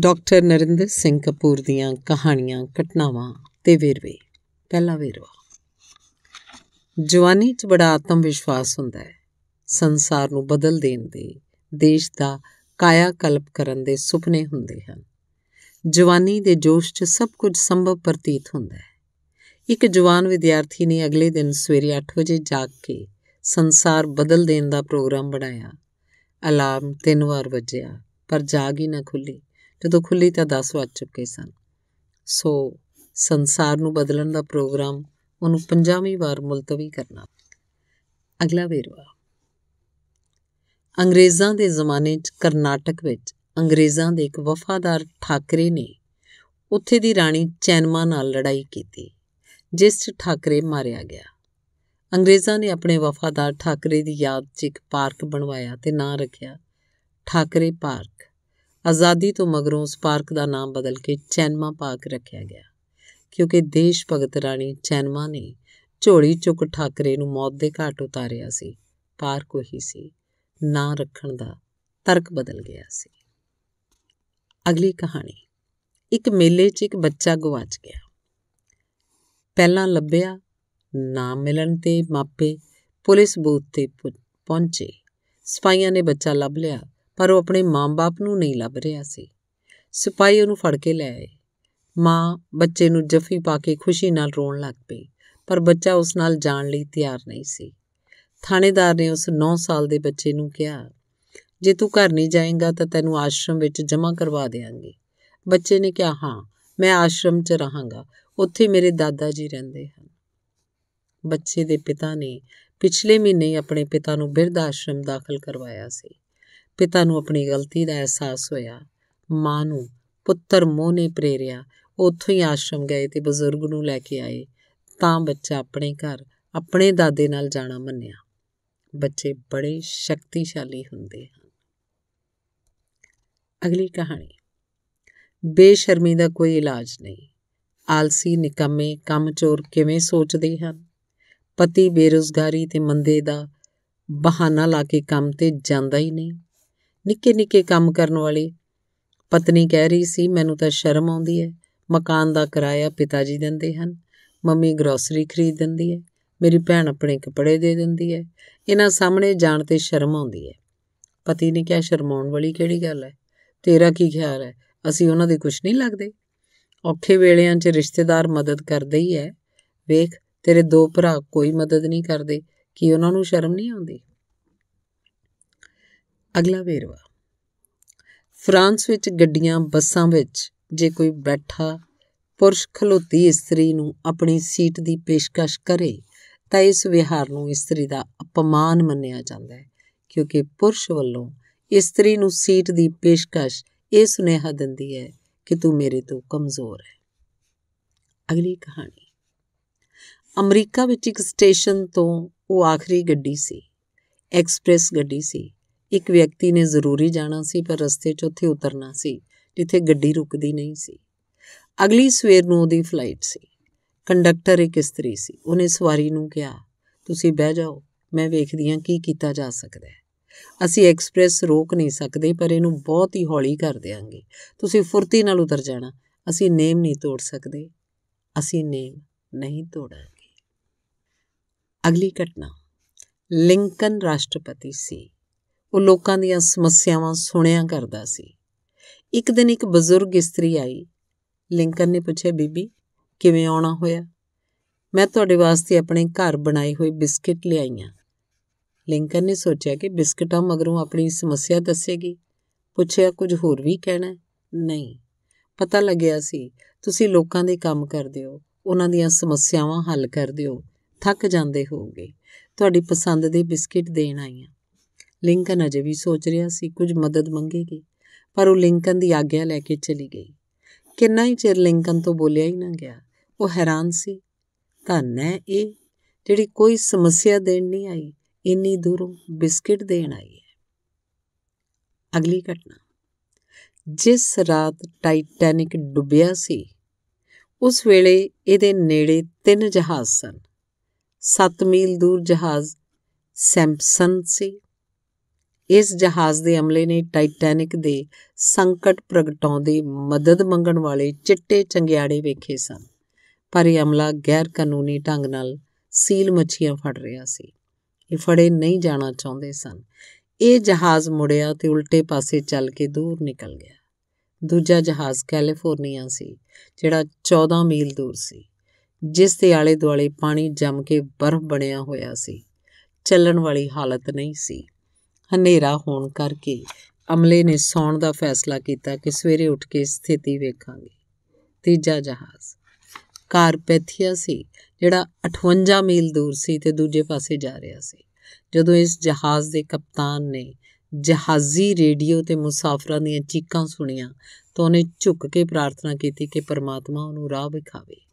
Doctor Narendra Singh Kapoor ਦੀਆਂ ਕਹਾਣੀਆਂ, ਘਟਨਾਵਾਂ ਤੇ ਵੇਰਵੇ। ਪਹਿਲਾ ਵੇਰਵਾ। ਜਵਾਨੀ 'ਚ ਬੜਾ ਆਤਮ ਵਿਸ਼ਵਾਸ ਹੁੰਦਾ ਹੈ। ਸੰਸਾਰ ਨੂੰ ਬਦਲ ਦੇਣ ਦੇ, ਦੇਸ਼ ਦਾ ਕਾਇਆ ਕਲਪ ਕਰਨ ਦੇ ਸੁਪਨੇ ਹੁੰਦੇ ਹਨ। ਜਵਾਨੀ ਦੇ ਜੋਸ਼ 'ਚ ਸਭ ਕੁਝ ਸੰਭਵ ਪ੍ਰਤੀਤ ਹੁੰਦਾ ਹੈ। ਇੱਕ ਜਵਾਨ ਵਿਦਿਆਰਥੀ ਨੇ ਅਗਲੇ ਦਿਨ ਸਵੇਰੇ 8 ਵਜੇ ਜਾਗ ਕੇ ਸੰਸਾਰ ਬਦਲ ਦੇਣ ਦਾ ਪ੍ਰੋਗਰਾਮ ਬਣਾਇਆ। ਅਲਾਰਮ ਤਿੰਨ ਵਾਰ ਵੱਜਿਆ, ਪਰ ਜਾਗ ਹੀ ਨਾ ਖੁੱਲੀ। ਜਦੋਂ ਖੁੱਲੀ ਤਾਂ 10 ਵੱਜ ਚੁੱਕੇ ਸਨ। ਸੋ ਸੰਸਾਰ ਨੂੰ ਬਦਲਣ ਦਾ ਪ੍ਰੋਗਰਾਮ ਉਹਨੂੰ 50ਵੀਂ ਵਾਰ ਮੁਲਤਵੀ ਕਰਨਾ। ਅਗਲਾ ਵੇਰਵਾ। ਅੰਗਰੇਜ਼ਾਂ ਦੇ ਜ਼ਮਾਨੇ 'ਚ ਕਰਨਾਟਕ ਵਿੱਚ ਅੰਗਰੇਜ਼ਾਂ ਦੇ ਇੱਕ ਵਫਾਦਾਰ ਠਾਕਰੇ ਨੇ ਉੱਥੇ ਦੀ ਰਾਣੀ ਚੈਨਮਾ ਨਾਲ ਲੜਾਈ ਕੀਤੀ, ਜਿਸ 'ਚ ਠਾਕਰੇ ਮਾਰਿਆ ਗਿਆ। ਅੰਗਰੇਜ਼ਾਂ ਨੇ ਆਪਣੇ ਵਫਾਦਾਰ ਠਾਕਰੇ ਦੀ ਯਾਦ 'ਚ ਇੱਕ ਪਾਰਕ ਬਣਵਾਇਆ ਤੇ ਨਾਂ ਰੱਖਿਆ ਠਾਕਰੇ ਪਾਰਕ। ਆਜ਼ਾਦੀ ਤੋਂ ਮਗਰੋਂ ਉਸ ਪਾਰਕ ਦਾ ਨਾਮ ਬਦਲ ਕੇ ਚੈਨਮਾ ਪਾਰਕ ਰੱਖਿਆ ਗਿਆ। ਕਿਉਂਕਿ ਦੇਸ਼ ਭਗਤ ਰਾਣੀ ਚੈਨਮਾ ਨੇ ਝੋਲੀ ਚੁੱਕ ਠਾਕਰੇ ਨੂੰ ਮੌਤ ਦੇ ਘਾਟ ਉਤਾਰਿਆ ਸੀ। ਪਾਰਕ ਉਹੀ ਸੀ। ਨਾਂ ਰੱਖਣ ਦਾ ਤਰਕ ਬਦਲ ਗਿਆ ਸੀ। ਅਗਲੀ ਕਹਾਣੀ। ਇੱਕ ਮੇਲੇ 'ਚ ਇੱਕ ਬੱਚਾ ਗਵਾਚ ਗਿਆ। ਪਹਿਲਾਂ ਲੱਭਿਆ, ਨਾ ਮਿਲਣ ਤੇ ਮਾਪੇ ਪੁਲਿਸ ਬੂਥ ਤੇ ਪਹੁੰਚੇ। ਸਪਾਈਆਂ ਨੇ ਬੱਚਾ ਲੱਭ ਲਿਆ। ਪਰ ਉਹ ਆਪਣੇ ਮਾਂ-ਬਾਪ ਨੂੰ ਨਹੀਂ ਲੱਭ ਰਿਹਾ ਸੀ। ਸਿਪਾਹੀ ਉਹਨੂੰ ਫੜ ਕੇ ਲੈ ਆਏ। ਮਾਂ ਬੱਚੇ ਨੂੰ ਜੱਫੀ ਪਾ ਕੇ ਖੁਸ਼ੀ ਨਾਲ ਰੋਣ ਲੱਗ ਪਈ, ਪਰ ਬੱਚਾ ਉਸ ਨਾਲ ਜਾਣ ਲਈ ਤਿਆਰ ਨਹੀਂ ਸੀ। ਥਾਣੇਦਾਰ ਨੇ ਉਸ 9 ਸਾਲ ਦੇ ਬੱਚੇ ਨੂੰ ਕਿਹਾ, ਜੇ ਤੂੰ ਘਰ ਨਹੀਂ ਜਾਏਂਗਾ ਤਾਂ ਤੈਨੂੰ ਆਸ਼ਰਮ ਵਿੱਚ ਜਮ੍ਹਾਂ ਕਰਵਾ ਦੇਵਾਂਗੇ ਬੱਚੇ ਨੇ ਕਿਹਾ, ਹਾਂ, ਮੈਂ ਆਸ਼ਰਮ 'ਚ ਰਹਾਂਗਾ, ਉੱਥੇ ਮੇਰੇ ਦਾਦਾ ਜੀ ਰਹਿੰਦੇ ਹਨ। ਬੱਚੇ ਦੇ ਪਿਤਾ ਨੇ ਪਿਛਲੇ ਮਹੀਨੇ ਆਪਣੇ ਪਿਤਾ ਨੂੰ ਬਿਰਧ ਆਸ਼ਰਮ ਦਾਖਲ ਕਰਵਾਇਆ ਸੀ। ਪਿਤਾ ਨੂੰ ਆਪਣੀ ਗਲਤੀ ਦਾ ਅਹਿਸਾਸ ਹੋਇਆ। ਮਾਂ ਨੂੰ ਪੁੱਤਰ ਮੋਹ ਨੇ ਪ੍ਰੇਰਿਆ। ਉੱਥੋਂ ਹੀ ਆਸ਼ਰਮ ਗਏ ਤੇ ਬਜ਼ੁਰਗ ਨੂੰ ਲੈ ਕੇ ਆਏ। ਤਾਂ ਬੱਚਾ ਆਪਣੇ ਘਰ, ਆਪਣੇ ਦਾਦੇ ਨਾਲ ਜਾਣਾ ਮੰਨਿਆ। ਬੱਚੇ ਬੜੇ ਸ਼ਕਤੀਸ਼ਾਲੀ ਹੁੰਦੇ ਹਨ। ਅਗਲੀ ਕਹਾਣੀ। ਬੇਸ਼ਰਮੀ ਦਾ ਕੋਈ ਇਲਾਜ ਨਹੀਂ। ਆਲਸੀ, ਨਿਕੰਮੇ ਕੰਮਚੋਰ ਕਿਵੇਂ ਸੋਚਦੇ ਹਨ? ਪਤੀ ਬੇਰੁਜ਼ਗਾਰੀ ਤੇ ਮੰਦੇ ਦਾ ਬਹਾਨਾ ਲਾ ਕੇ ਕੰਮ ਤੇ ਜਾਂਦਾ ਹੀ ਨਹੀਂ। ਨਿੱਕੇ ਨਿੱਕੇ ਕੰਮ ਕਰਨ ਵਾਲੀ। ਪਤਨੀ ਕਹਿ ਰਹੀ ਸੀ, ਮੈਨੂੰ ਤਾਂ ਸ਼ਰਮ ਆਉਂਦੀ ਹੈ। ਮਕਾਨ ਦਾ ਕਿਰਾਇਆ ਪਿਤਾ ਜੀ ਦਿੰਦੇ ਹਨ। ਮੰਮੀ ਗਰੋਸਰੀ ਖਰੀਦ ਦਿੰਦੀ ਹੈ। ਮੇਰੀ ਭੈਣ ਆਪਣੇ ਕੱਪੜੇ ਦੇ ਦਿੰਦੀ ਹੈ। ਇਹਨਾਂ ਸਾਹਮਣੇ ਜਾਣ ਤੇ ਸ਼ਰਮ ਆਉਂਦੀ ਹੈ। ਪਤੀ ਨੇ ਕਿਹਾ, ਸ਼ਰਮਾਉਣ ਵਾਲੀ ਕਿਹੜੀ ਗੱਲ ਹੈ? ਤੇਰਾ ਕੀ ਖਿਆਲ ਹੈ? ਅਸੀਂ ਉਹਨਾਂ ਦੇ ਕੁਝ ਨਹੀਂ ਲੱਗਦੇ। ਔਖੇ ਵੇਲਿਆਂ 'ਚ ਰਿਸ਼ਤੇਦਾਰ ਮਦਦ ਕਰਦੇ ਹੀ ਹੈ। ਵੇਖ, ਤੇਰੇ ਦੋ ਭਰਾ ਕੋਈ ਮਦਦ ਨਹੀਂ ਕਰਦੇ। ਕੀ ਉਹਨਾਂ ਨੂੰ ਸ਼ਰਮ ਨਹੀਂ ਆਉਂਦੀ? ਅਗਲਾ ਵੇਰਵਾ। ਫਰਾਂਸ ਵਿੱਚ ਗੱਡੀਆਂ, ਬੱਸਾਂ ਵਿੱਚ ਜੇ ਕੋਈ ਬੈਠਾ ਪੁਰਸ਼ ਖਲੋਤੀ ਇਸਤਰੀ ਨੂੰ ਆਪਣੀ ਸੀਟ ਦੀ ਪੇਸ਼ਕਸ਼ ਕਰੇ, ਤਾਂ ਇਸ ਵਿਹਾਰ ਨੂੰ ਇਸਤਰੀ ਦਾ ਅਪਮਾਨ ਮੰਨਿਆ ਜਾਂਦਾ ਹੈ, ਕਿਉਂਕਿ ਪੁਰਸ਼ ਵੱਲੋਂ ਇਸਤਰੀ ਨੂੰ ਸੀਟ ਦੀ ਪੇਸ਼ਕਸ਼ ਇਹ ਸੁਨੇਹਾ ਦਿੰਦੀ ਹੈ ਕਿ ਤੂੰ ਮੇਰੇ ਤੋਂ ਕਮਜ਼ੋਰ ਹੈ। ਅਗਲੀ ਕਹਾਣੀ। ਅਮਰੀਕਾ ਵਿੱਚ ਇੱਕ ਸਟੇਸ਼ਨ ਤੋਂ ਉਹ ਆਖਰੀ ਗੱਡੀ ਸੀ, ਐਕਸਪ੍ਰੈਸ ਗੱਡੀ ਸੀ ਇੱਕ ਵਿਅਕਤੀ ਨੇ ਜ਼ਰੂਰੀ ਜਾਣਾ ਸੀ, ਪਰ ਰਸਤੇ 'ਚ ਉੱਥੇ ਉਤਰਨਾ ਸੀ, ਜਿੱਥੇ ਗੱਡੀ ਰੁਕਦੀ ਨਹੀਂ ਸੀ। ਅਗਲੀ ਸਵੇਰ ਨੂੰ ਉਹਦੀ ਫਲਾਈਟ ਸੀ। ਕੰਡਕਟਰ ਇੱਕ ਇਸਤਰੀ ਸੀ। ਉਹਨੇ ਸਵਾਰੀ ਨੂੰ ਕਿਹਾ, ਤੁਸੀਂ ਬਹਿ ਜਾਓ, ਮੈਂ ਵੇਖਦੀ ਹਾਂ ਕੀ ਕੀਤਾ ਜਾ ਸਕਦਾ ਹੈ। ਅਸੀਂ ਐਕਸਪ੍ਰੈਸ ਰੋਕ ਨਹੀਂ ਸਕਦੇ, ਪਰ ਇਹਨੂੰ ਬਹੁਤ ਹੀ ਹੌਲੀ ਕਰ ਦੇਵਾਂਗੇ ਤੁਸੀਂ ਫੁਰਤੀ ਨਾਲ ਉਤਰ ਜਾਣਾ। ਅਸੀਂ ਨੇਮ ਨਹੀਂ ਤੋੜ ਸਕਦੇ। ਅਸੀਂ ਨੇਮ ਨਹੀਂ ਤੋੜਾਂਗੇ। ਅਗਲੀ ਘਟਨਾ। ਲਿੰਕਨ ਰਾਸ਼ਟਰਪਤੀ ਸੀ। ਉਹ ਲੋਕਾਂ ਦੀਆਂ ਸਮੱਸਿਆਵਾਂ ਸੁਣਿਆ ਕਰਦਾ ਸੀ। ਇੱਕ ਦਿਨ ਇੱਕ ਬਜ਼ੁਰਗ ਇਸਤਰੀ ਆਈ। ਲਿੰਕਨ ਨੇ ਪੁੱਛਿਆ, ਬੀਬੀ, ਕਿਵੇਂ ਆਉਣਾ ਹੋਇਆ? ਮੈਂ ਤੁਹਾਡੇ ਵਾਸਤੇ ਆਪਣੇ ਘਰ ਬਣਾਏ ਹੋਏ ਬਿਸਕਟ ਲਿਆਈਆਂ। ਲਿੰਕਨ ਨੇ ਸੋਚਿਆ ਕਿ ਬਿਸਕਟਾਂ ਮਗਰੋਂ ਆਪਣੀ ਸਮੱਸਿਆ ਦੱਸੇਗੀ। ਪੁੱਛਿਆ, ਕੁਝ ਹੋਰ ਵੀ ਕਹਿਣਾ? ਨਹੀਂ। ਪਤਾ ਲੱਗਿਆ ਸੀ, ਤੁਸੀਂ ਲੋਕਾਂ ਦੇ ਕੰਮ ਕਰਦੇ ਹੋ। ਉਹਨਾਂ ਦੀਆਂ ਸਮੱਸਿਆਵਾਂ ਹੱਲ ਕਰਦੇ ਹੋ। ਥੱਕ ਜਾਂਦੇ ਹੋਵੋਗੇ। ਤੁਹਾਡੀ ਪਸੰਦ ਦੇ ਬਿਸਕਟ ਦੇਣ ਆਈਆਂ ਲਿੰਕਨ ਅਜੇ ਵੀ ਸੋਚ ਰਿਹਾ ਸੀ ਕੁਝ ਮਦਦ ਮੰਗੇਗੀ, ਪਰ ਉਹ ਲਿੰਕਨ ਦੀ ਆਗਿਆ ਲੈ ਕੇ ਚਲੀ ਗਈ। ਕਿੰਨਾ ਹੀ ਚਿਰ ਲਿੰਕਨ ਤੋਂ ਬੋਲਿਆ ਹੀ ਨਾ ਗਿਆ, ਉਹ ਹੈਰਾਨ ਸੀ। ਧੰਨ ਹੈ ਇਹ ਜਿਹੜੀ ਕੋਈ ਸਮੱਸਿਆ ਦੇਣ ਨਹੀਂ ਆਈ, ਇੰਨੀ ਦੂਰੋਂ ਬਿਸਕਟ ਦੇਣ ਆਈ ਹੈ। ਅਗਲੀ ਘਟਨਾ। ਜਿਸ ਰਾਤ ਟਾਈਟੈਨਿਕ ਡੁੱਬਿਆ ਸੀ, ਉਸ ਵੇਲੇ ਇਹਦੇ ਨੇੜੇ ਤਿੰਨ ਜਹਾਜ਼ ਸਨ। 7 ਮੀਲ ਦੂਰ ਜਹਾਜ਼ ਸੈਂਪਸਨ ਸੀ ਇਸ ਜਹਾਜ਼ ਦੇ ਅਮਲੇ ਨੇ ਟਾਈਟੈਨਿਕ ਦੇ ਸੰਕਟ ਪ੍ਰਗਟਾਉਂਦੇ ਮਦਦ ਮੰਗਣ ਵਾਲੇ ਚਿੱਟੇ ਚੰਗਿਆੜੇ ਵੇਖੇ ਸਨ, ਪਰ ਇਹ ਅਮਲਾ ਗੈਰ ਕਾਨੂੰਨੀ ਢੰਗ ਨਾਲ ਸੀਲ ਮੱਛੀਆਂ ਫੜ ਰਿਹਾ ਸੀ। ਇਹ ਫੜੇ ਨਹੀਂ ਜਾਣਾ ਚਾਹੁੰਦੇ ਸਨ। ਇਹ ਜਹਾਜ਼ ਮੁੜਿਆ ਤੇ ਉਲਟੇ ਪਾਸੇ ਚੱਲ ਕੇ ਦੂਰ ਨਿਕਲ ਗਿਆ। ਦੂਜਾ ਜਹਾਜ਼ ਕੈਲੀਫੋਰਨੀਆ ਸੀ, ਜਿਹੜਾ 14 ਮੀਲ ਦੂਰ ਸੀ, ਜਿਸ ਦੇ ਆਲੇ ਦੁਆਲੇ ਪਾਣੀ ਜੰਮ ਕੇ ਬਰਫ਼ ਬਣਿਆ ਹੋਇਆ ਸੀ। ਚੱਲਣ ਵਾਲੀ ਹਾਲਤ ਨਹੀਂ ਸੀ। ਹਨੇਰਾ ਹੋਣ ਕਰਕੇ ਅਮਲੇ ਨੇ ਸੌਣ ਦਾ ਫੈਸਲਾ ਕੀਤਾ ਕਿ ਸਵੇਰੇ ਉੱਠ ਕੇ ਸਥਿਤੀ ਵੇਖਾਂਗੇ। ਤੀਜਾ ਜਹਾਜ਼। ਕਾਰਪੈਥੀਆ ਸੀ, ਜਿਹੜਾ 58 ਮੀਲ ਦੂਰ ਸੀ ਤੇ ਦੂਜੇ ਪਾਸੇ ਜਾ ਰਿਹਾ ਸੀ। ਜਦੋਂ ਇਸ ਜਹਾਜ਼ ਦੇ ਕਪਤਾਨ ਨੇ ਜਹਾਜ਼ੀ ਰੇਡੀਓ ਤੇ ਮੁਸਾਫਰਾਂ ਦੀਆਂ ਚੀਕਾਂ ਸੁਣੀਆਂ, ਤਾਂ ਉਹਨੇ ਝੁੱਕ ਕੇ ਪ੍ਰਾਰਥਨਾ ਕੀਤੀ ਕਿ ਪਰਮਾਤਮਾ ਉਹਨੂੰ ਰਾਹ ਵਿਖਾਵੇ।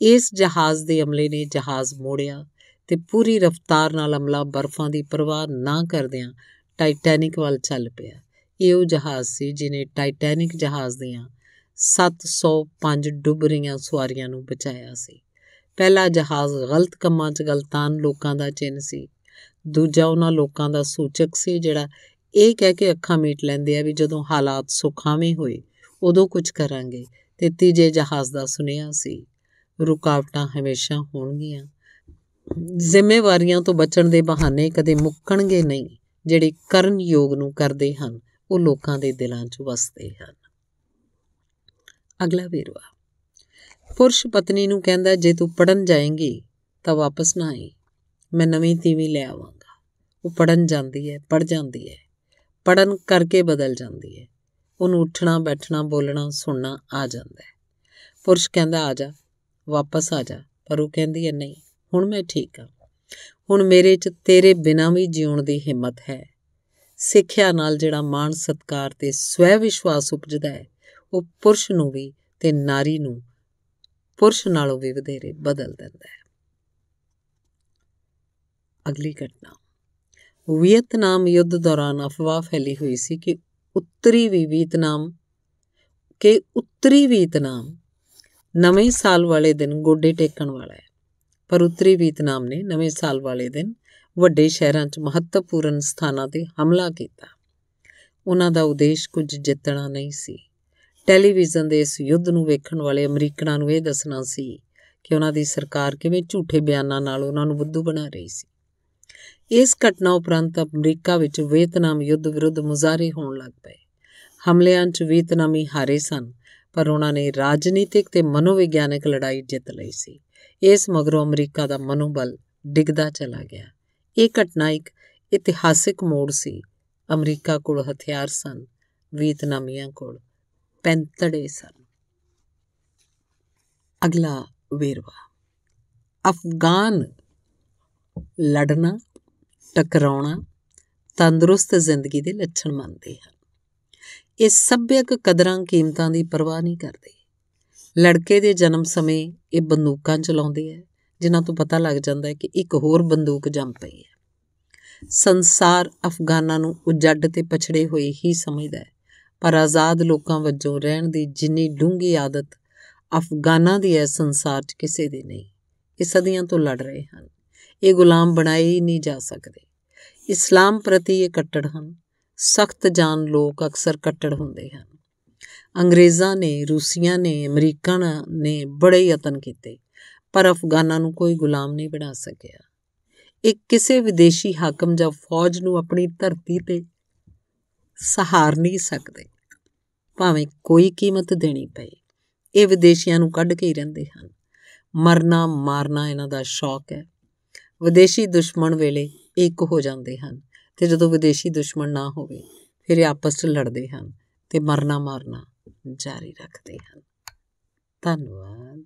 ਇਸ ਜਹਾਜ਼ ਦੇ ਅਮਲੇ ਨੇ ਜਹਾਜ਼ ਮੋੜਿਆ ਤੇ ਪੂਰੀ ਰਫ਼ਤਾਰ ਨਾਲ ਅਮਲਾ ਬਰਫ਼ਾਂ ਦੀ ਪਰਵਾਹ ਨਾ ਕਰਦਿਆਂ ਟਾਈਟੈਨਿਕ ਵੱਲ ਚੱਲ ਪਿਆ। ਇਹ ਉਹ ਜਹਾਜ਼ ਸੀ ਜਿਨੇ ਟਾਈਟੈਨਿਕ ਜਹਾਜ਼ ਦੀਆਂ 705 ਡੁੱਬ ਰਹੀਆਂ ਸਵਾਰੀਆਂ ਨੂੰ ਬਚਾਇਆ ਸੀ। ਪਹਿਲਾ ਜਹਾਜ਼ ਗਲਤ ਕੰਮਾਂ 'ਚ ਗਲਤਾਨ ਲੋਕਾਂ ਦਾ ਚਿੰਨ ਸੀ। ਦੂਜਾ ਉਹਨਾਂ ਲੋਕਾਂ ਦਾ ਸੂਚਕ ਸੀ ਜਿਹੜਾ ਇਹ ਕਹਿ ਕੇ ਅੱਖਾਂ ਮੀਟ ਲੈਂਦੇ ਆ ਵੀ ਜਦੋਂ ਹਾਲਾਤ ਸੁਖਾਵੇਂ ਹੋਏ, ਉਦੋਂ ਕੁਝ ਕਰਾਂਗੇ ਤੇ ਤੀਜੇ ਜਹਾਜ਼ ਦਾ ਸੁਨੇਹਾ ਸੀ। ਰੁਕਾਵਟਾਂ ਹਮੇਸ਼ਾ ਹੋਣਗੀਆਂ। ਜ਼ਿੰਮੇਵਾਰੀਆਂ ਤੋਂ ਬਚਣ ਦੇ ਬਹਾਨੇ ਕਦੇ ਮੁੱਕਣਗੇ ਨਹੀਂ। ਜਿਹੜੇ ਕਰਨ ਯੋਗ ਨੂੰ ਕਰਦੇ ਹਨ, ਉਹ ਲੋਕਾਂ ਦੇ ਦਿਲਾਂ 'ਚ ਵਸਦੇ ਹਨ। ਅਗਲਾ ਵੇਰਵਾ। ਪੁਰਸ਼ ਪਤਨੀ ਨੂੰ ਕਹਿੰਦਾ, ਜੇ ਤੂੰ ਪੜਨ ਜਾਏਂਗੀ, ਤਾਂ ਵਾਪਸ ਨਾ ਆਈ। ਮੈਂ ਨਵੀਂ ਤੀਵੀਂ ਲੈ ਆਵਾਂਗਾ। ਉਹ ਪੜਨ ਜਾਂਦੀ ਹੈ ਪੜ ਜਾਂਦੀ ਹੈ। ਪੜਨ ਕਰਕੇ ਬਦਲ ਜਾਂਦੀ ਹੈ। ਉਹਨੂੰ ਉੱਠਣਾ, ਬੈਠਣਾ, ਬੋਲਣਾ, ਸੁਣਨਾ ਆ ਜਾਂਦਾ ਹੈ। ਪੁਰਸ਼ ਕਹਿੰਦਾ, ਆ ਜਾ, ਵਾਪਸ ਆ ਜਾ। ਪਰ ਉਹ ਕਹਿੰਦੀ ਹੈ, ਨਹੀਂ ਹੁਣ ਮੈਂ ਠੀਕ ਹਾਂ। ਹੁਣ ਮੇਰੇ 'ਚ ਤੇਰੇ ਬਿਨਾਂ ਵੀ ਜਿਉਣ ਦੀ ਹਿੰਮਤ ਹੈ। ਸਿੱਖਿਆ ਨਾਲ ਜਿਹੜਾ ਮਾਣ ਸਤਕਾਰ ਤੇ ਸਵੈ ਵਿਸ਼ਵਾਸ ਉਪਜਦਾ ਹੈ, ਉਹ ਪੁਰਸ਼ ਨੂੰ ਵੀ ਤੇ ਨਾਰੀ ਨੂੰ ਪੁਰਸ਼ ਨਾਲੋਂ ਵੀ ਵਧੇਰੇ ਬਦਲ ਦਿੰਦਾ ਹੈ। ਅਗਲੀ ਘਟਨਾ। ਵੀਅਤਨਾਮ ਯੁੱਧ ਦੌਰਾਨ ਅਫਵਾਹ ਫੈਲੀ ਹੋਈ ਸੀ ਕਿ ਉੱਤਰੀ ਵੀ ਵੀਅਤਨਾਮ, ਕਿ ਉੱਤਰੀ ਵੀਅਤਨਾਮ ਨਵੇਂ ਸਾਲ ਵਾਲੇ ਦਿਨ ਗੋਡੇ ਟੇਕਣ ਵਾਲਾ ਹੈ। ਪਰ ਉੱਤਰੀ ਵੀਅਤਨਾਮ ਨੇ ਨਵੇਂ ਸਾਲ ਵਾਲੇ ਦਿਨ ਵੱਡੇ ਸ਼ਹਿਰਾਂ 'ਚ ਮਹੱਤਵਪੂਰਨ ਸਥਾਨਾਂ ਤੇ ਹਮਲਾ ਕੀਤਾ। ਉਹਨਾਂ ਦਾ ਉਦੇਸ਼ ਕੁਝ ਜਿੱਤਣਾ ਨਹੀਂ ਸੀ। ਟੈਲੀਵਿਜ਼ਨ ਦੇ ਇਸ ਯੁੱਧ ਨੂੰ ਵੇਖਣ ਵਾਲੇ ਅਮਰੀਕਨਾਂ ਨੂੰ ਇਹ ਦੱਸਣਾ ਸੀ ਕਿ ਉਹਨਾਂ ਦੀ ਸਰਕਾਰ ਕਿਵੇਂ ਝੂਠੇ ਬਿਆਨਾਂ ਨਾਲ ਉਹਨਾਂ ਨੂੰ ਬੁੱਧੂ ਬਣਾ ਰਹੀ ਸੀ। ਇਸ ਘਟਨਾ ਉਪਰੰਤ ਅਮਰੀਕਾ ਵਿੱਚ ਵੀਅਤਨਾਮ ਯੁੱਧ ਵਿਰੁੱਧ ਮੁਜ਼ਾਹਰੇ ਹੋਣ ਲੱਗ ਪਏ। ਹਮਲਿਆਂ 'ਚ ਵੀਅਤਨਾਮੀ ਹਾਰੇ ਸਨ, ਪਰ ਉਹਨਾਂ ਨੇ ਰਾਜਨੀਤਿਕ ਤੇ ਮਨੋਵਿਗਿਆਨਕ ਲੜਾਈ ਜਿੱਤ ਲਈ ਸੀ। ਇਸ ਮਗਰੋਂ ਅਮਰੀਕਾ ਦਾ ਮਨੋਬਲ ਡਿੱਗਦਾ ਚਲਾ ਗਿਆ। ਇਹ ਘਟਨਾ ਇੱਕ ਇਤਿਹਾਸਿਕ ਮੋੜ ਸੀ। ਅਮਰੀਕਾ ਕੋਲ ਹਥਿਆਰ ਸਨ ਵੀਤਨਾਮੀਆਂ ਕੋਲ ਪੈਂਤੜੇ ਸਨ। ਅਗਲਾ ਵੇਰਵਾ। ਅਫਗਾਨ ਲੜਨਾ, ਟਕਰਾਉਣਾ ਤੰਦਰੁਸਤ ਜ਼ਿੰਦਗੀ ਦੇ ਲੱਛਣ ਮੰਨਦੇ ਹਨ। ਇਹ ਸੱਭਿਅਕ ਕਦਰਾਂ ਕੀਮਤਾਂ ਦੀ ਪਰਵਾਹ ਨਹੀਂ ਕਰਦੇ। ਲੜਕੇ ਦੇ ਜਨਮ ਸਮੇਂ ਇਹ ਬੰਦੂਕਾਂ ਚਲਾਉਂਦੇ ਐ ਜਿਨ੍ਹਾਂ ਤੋਂ ਪਤਾ ਲੱਗ ਜਾਂਦਾ ਹੈ ਕਿ ਇੱਕ ਹੋਰ ਬੰਦੂਕ ਜੰਮ ਪਈ ਹੈ। ਸੰਸਾਰ ਅਫਗਾਨਾਂ ਨੂੰ ਉਜੱਡ ਤੇ ਪਛੜੇ ਹੋਏ ਹੀ ਸਮਝਦਾ ਹੈ, ਪਰ ਆਜ਼ਾਦ ਲੋਕਾਂ ਵਜੋਂ ਰਹਿਣ ਦੀ ਜਿੰਨੀ ਡੂੰਗੀ ਆਦਤ ਅਫਗਾਨਾਂ ਦੀ ਹੈ ਸੰਸਾਰ 'ਚ ਕਿਸੇ ਦੀ ਨਹੀਂ, ਇਹ ਸਦੀਆਂ ਤੋਂ ਲੜ ਰਹੇ ਹਨ। ਇਹ ਗੁਲਾਮ ਬਣਾਏ ਹੀ ਨਹੀਂ ਜਾ ਸਕਦੇ। ਇਸਲਾਮ ਪ੍ਰਤੀ ਇਹ ਕੱਟੜ ਹਨ। ਸਖਤ ਜਾਨ ਲੋਕ ਅਕਸਰ ਕੱਟੜ ਹੁੰਦੇ ਹਨ। ਅੰਗਰੇਜ਼ਾਂ ਨੇ, ਰੂਸੀਆਂ ਨੇ ਅਮਰੀਕਾ ਨੇ ਬੜੇ ਯਤਨ ਕੀਤੇ, ਪਰ ਅਫਗਾਨਾਂ ਨੂੰ ਕੋਈ ਗੁਲਾਮ ਨਹੀਂ ਬਣਾ ਸਕਿਆ। ਇੱਕ ਕਿਸੇ ਵਿਦੇਸ਼ੀ ਹਾਕਮ ਜਾਂ ਫੌਜ ਨੂੰ ਆਪਣੀ ਧਰਤੀ ਤੇ ਸਹਾਰ ਨਹੀਂ ਸਕਦੇ। ਭਾਵੇਂ ਕੋਈ ਕੀਮਤ ਦੇਣੀ ਪਏ, ਇਹ ਵਿਦੇਸ਼ੀਆਂ ਨੂੰ ਕੱਢ ਕੇ ਹੀ ਰਹਿੰਦੇ ਹਨ। ਮਰਨਾ, ਮਾਰਨਾ ਇਹਨਾਂ ਦਾ ਸ਼ੌਕ ਹੈ। ਵਿਦੇਸ਼ੀ ਦੁਸ਼ਮਣ ਵੇਲੇ ਇੱਕ ਹੋ ਜਾਂਦੇ ਹਨ ਤੇ ਜਦੋਂ ਵਿਦੇਸ਼ੀ ਦੁਸ਼ਮਣ ਨਾ ਹੋਵੇ, ਫਿਰ ਇਹ ਆਪਸ ਵਿੱਚ ਲੜਦੇ ਹਨ। ਤੇ ਮਰਨਾ ਮਾਰਨਾ ਜਾਰੀ ਰੱਖਦੇ ਹਨ। ਧੰਨਵਾਦ।